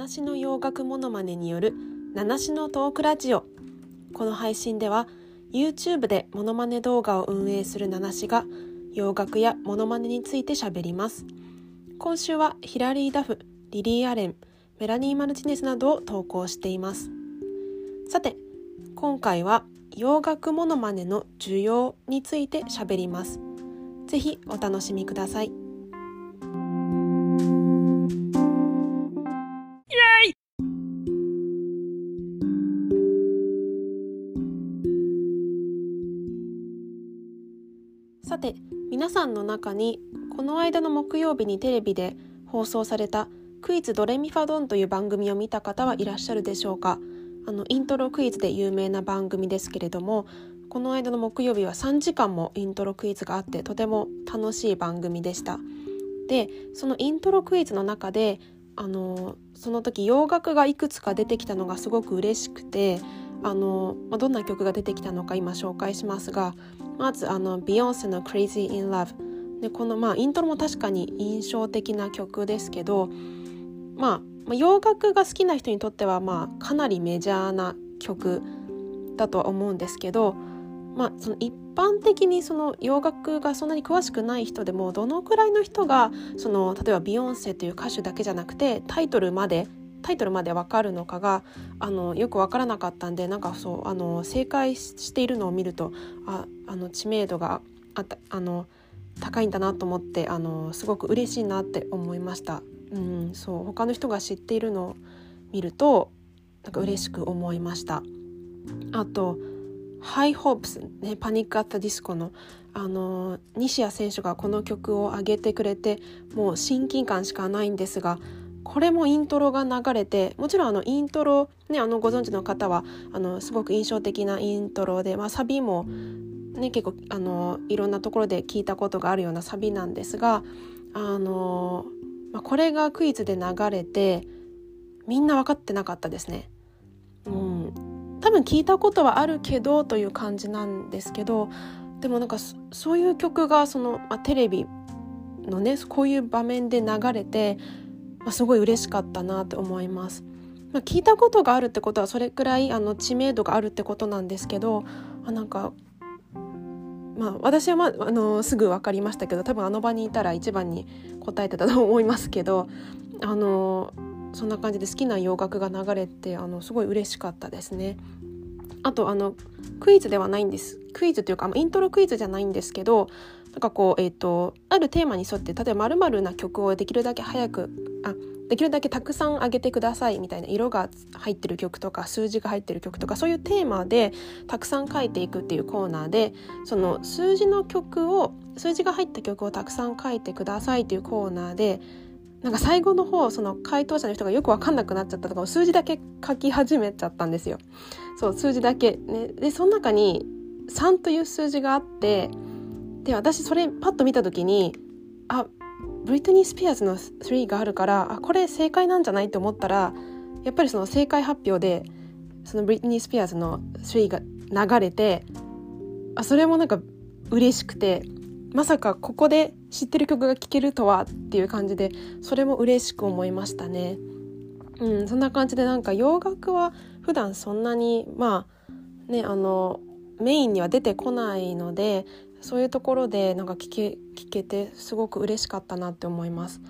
七種の洋楽モノマネによる七種のトークラジオ。この配信では YouTube でモノマネ動画を運営する七種が洋楽やモノマネについて喋ります。今週はヒラリー・ダフ、リリー・アレン、メラニー・マルチネスなどを投稿しています。さて今回は洋楽モノマネの需要について喋ります。ぜひお楽しみください。さて皆さんの中にこの間の木曜日にテレビで放送された「クイズドレミファドン」という番組を見た方はいらっしゃるでしょうかあのイントロクイズで有名な番組ですけれどもこの間の木曜日は3時間もイントロクイズがあってとても楽しい番組でした。でそのイントロクイズの中であのその時洋楽がいくつか出てきたのがすごく嬉しくてあの、どんな曲が出てきたのか今紹介しますがまずあのビヨンセの「Crazy in Love」でこのまあイントロも確かに印象的な曲ですけど、まあ、洋楽が好きな人にとってはまあかなりメジャーな曲だとは思うんですけど、まあ、その一般的にその洋楽がそんなに詳しくない人でもどのくらいの人がその例えばビヨンセという歌手だけじゃなくてタイトルまでタイトルまで分かるのかがあのよく分からなかったんでなんかそうあの正解しているのを見るとああの知名度があったあの高いんだなと思ってあのすごく嬉しいなって思いました。うん、そう他の人が知っているのを見るとなんか嬉しく思いました。あとハイホープスねパニックアッタディスコのあの西矢選手がこの曲を上げてくれてもう親近感しかないんですがこれもイントロが流れてもちろんあのイントロ、ね、あのご存知の方はあのすごく印象的なイントロで、まあ、サビも、ね、結構あのいろんなところで聞いたことがあるようなサビなんですがあの、まあ、これがクイズで流れてみんな分かってなかったですね。うん、多分聞いたことはあるけどという感じなんですけどでもなんかそういう曲がその、まあ、テレビのねこういう場面で流れてま、すごい嬉しかったなって思います。まあ、聞いたことがあるってことはそれくらいあの知名度があるってことなんですけどあなんかまあ私は、まあ、あのすぐ分かりましたけど多分あの場にいたら一番に答えてたと思いますけどあのそんな感じで好きな洋楽が流れてあのすごい嬉しかったですね。あとあのクイズではないんですクイズというかイントロクイズじゃないんですけどなんかこう、えーと、あるテーマに沿って例えばまるな曲をできるだけ早くあできるだけたくさん上げてくださいみたいな色が入ってる曲とか数字が入ってる曲とかそういうテーマでたくさん書いていくっていうコーナーでその数字の曲を数字が入った曲をたくさん書いてくださいっていうコーナーでなんか最後の方その回答者の人がよく分かんなくなっちゃったとか数字だけ書き始めちゃったんですよ。そう数字だけ、ね、でその中に3という数字があってで私それパッと見た時にあブリトニー・スピアーズの3があるからあこれ正解なんじゃないと思ったらやっぱりその正解発表でそのブリトニー・スピアーズの3が流れてあそれもなんか嬉しくてまさかここで知ってる曲が聴けるとはっていう感じでそれも嬉しく思いましたね。うん、そんな感じでなんか洋楽は普段そんなにまあねあのメインには出てこないのでそういうところでなんか聞け聞けてすごく嬉しかったなって思います。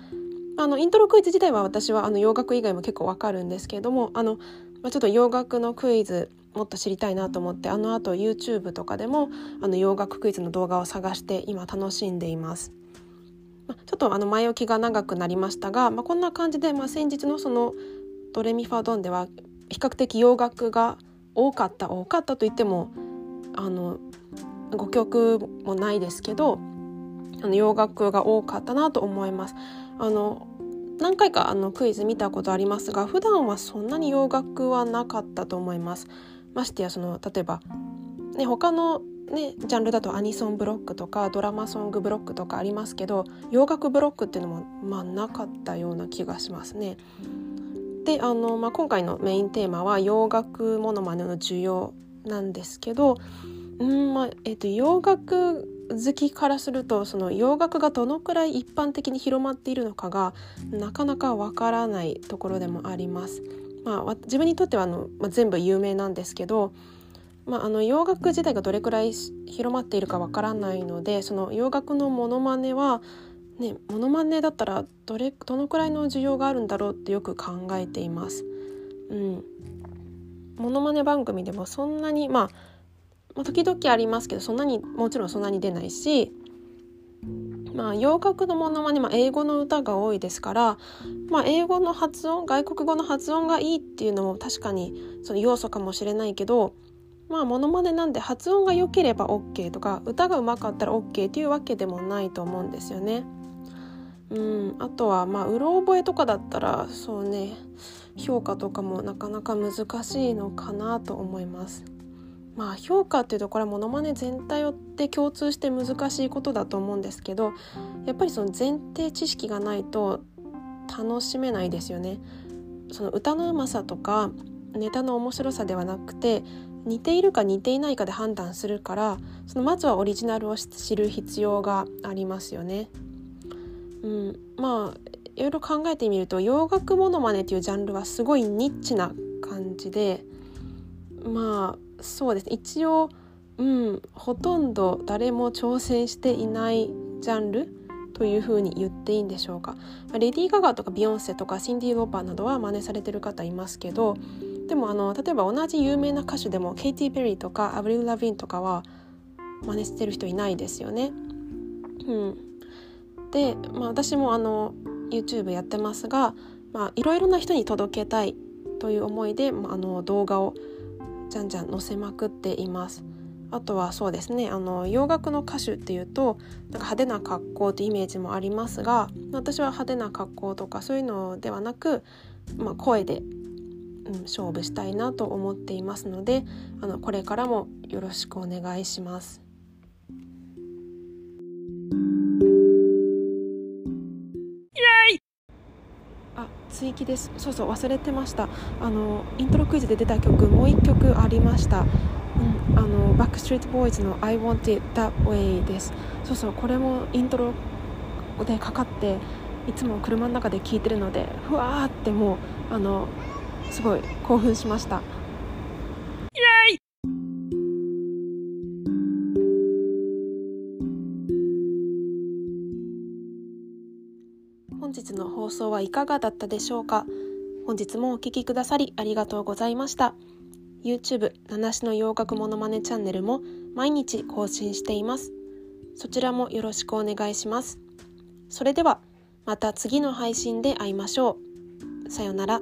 あのイントロクイズ自体は私はあの洋楽以外も結構わかるんですけれどもあの、まあ、ちょっと洋楽のクイズもっと知りたいなと思ってあのあと YouTube とかでもあの洋楽クイズの動画を探して今楽しんでいます。まあ、ちょっとあの前置きが長くなりましたが、まあ、こんな感じで、まあ、先日のそのドレミファドンでは比較的洋楽が多かった多かったと言ってもあの5曲もないですけどあの洋楽が多かったなと思います。あの何回かあのクイズ見たことありますが普段はそんなに洋楽はなかったと思います。ましてやその例えば、ね、他の、ね、ジャンルだとアニソンブロックとかドラマソングブロックとかありますけど洋楽ブロックっていうのも、まあ、なかったような気がしますね。であの、まあ、今回のメインテーマは洋楽ものまねの需要なんですけどうんまあえーと、洋楽好きからするとその洋楽がどのくらい一般的に広まっているのかがなかなかわからないところでもあります。まあ、自分にとってはあの、まあ、全部有名なんですけど、まあ、あの洋楽自体がどれくらい広まっているかわからないのでその洋楽のモノマネはねモノマネだったらどれどのくらいの需要があるんだろうってよく考えています。うん、モノマネ番組でもそんなにまあまあ、時々ありますけどそんなにもちろんそんなに出ないしまあ洋楽のものまね、まあ、英語の歌が多いですから、まあ、英語の発音外国語の発音がいいっていうのも確かにその要素かもしれないけどまあモノマネなんで発音が良ければ OK とか歌がうまかったら OK っていうわけでもないと思うんですよね。うん、あとはまあうろ覚えとかだったらそうね評価とかもなかなか難しいのかなと思います。まあ評価っていうとこれはモノマネ全体をって共通して難しいことだと思うんですけどやっぱりその前提知識がないと楽しめないですよね。その歌のうまさとかネタの面白さではなくて似ているか似ていないかで判断するからそのまずはオリジナルを知る必要がありますよね。うん、まあいろいろ考えてみると洋楽モノマネっていうジャンルはすごいニッチな感じでまあそうですね。一応うんほとんど誰も挑戦していないジャンルというふうに言っていいんでしょうか、レディー・ガガとかビヨンセとかシンディ・ローパーなどは真似されてる方いますけどでもあの例えば同じ有名な歌手でもケイティ・ペリーとかアブリル・ラビンとかは真似してる人いないですよね。うん、で、まあ、私もあの YouTube やってますが、まあ、いろいろな人に届けたいという思いで、まあ、あの動画をじゃんじゃん載せまくっています。あとはそうですねあの洋楽の歌手っていうとなんか派手な格好ってイメージもありますが私は派手な格好とかそういうのではなく、まあ、声で、うん、勝負したいなと思っていますのであのこれからもよろしくお願いします。水域です。そうそう忘れてました。あのイントロクイズで出た曲もう1曲ありました、うん、あのバックストリートボーイズの「I Want It That Way」です。そうそうこれもイントロでかかっていつも車の中で聴いてるのでふわーってもうあのすごい興奮しました。日の放送はいかがだったでしょうか？本日もお聴きくださりありがとうございました。YouTube 七種の洋楽モノマネチャンネルも毎日更新しています。そちらもよろしくお願いします。それではまた次の配信で会いましょう。さようなら。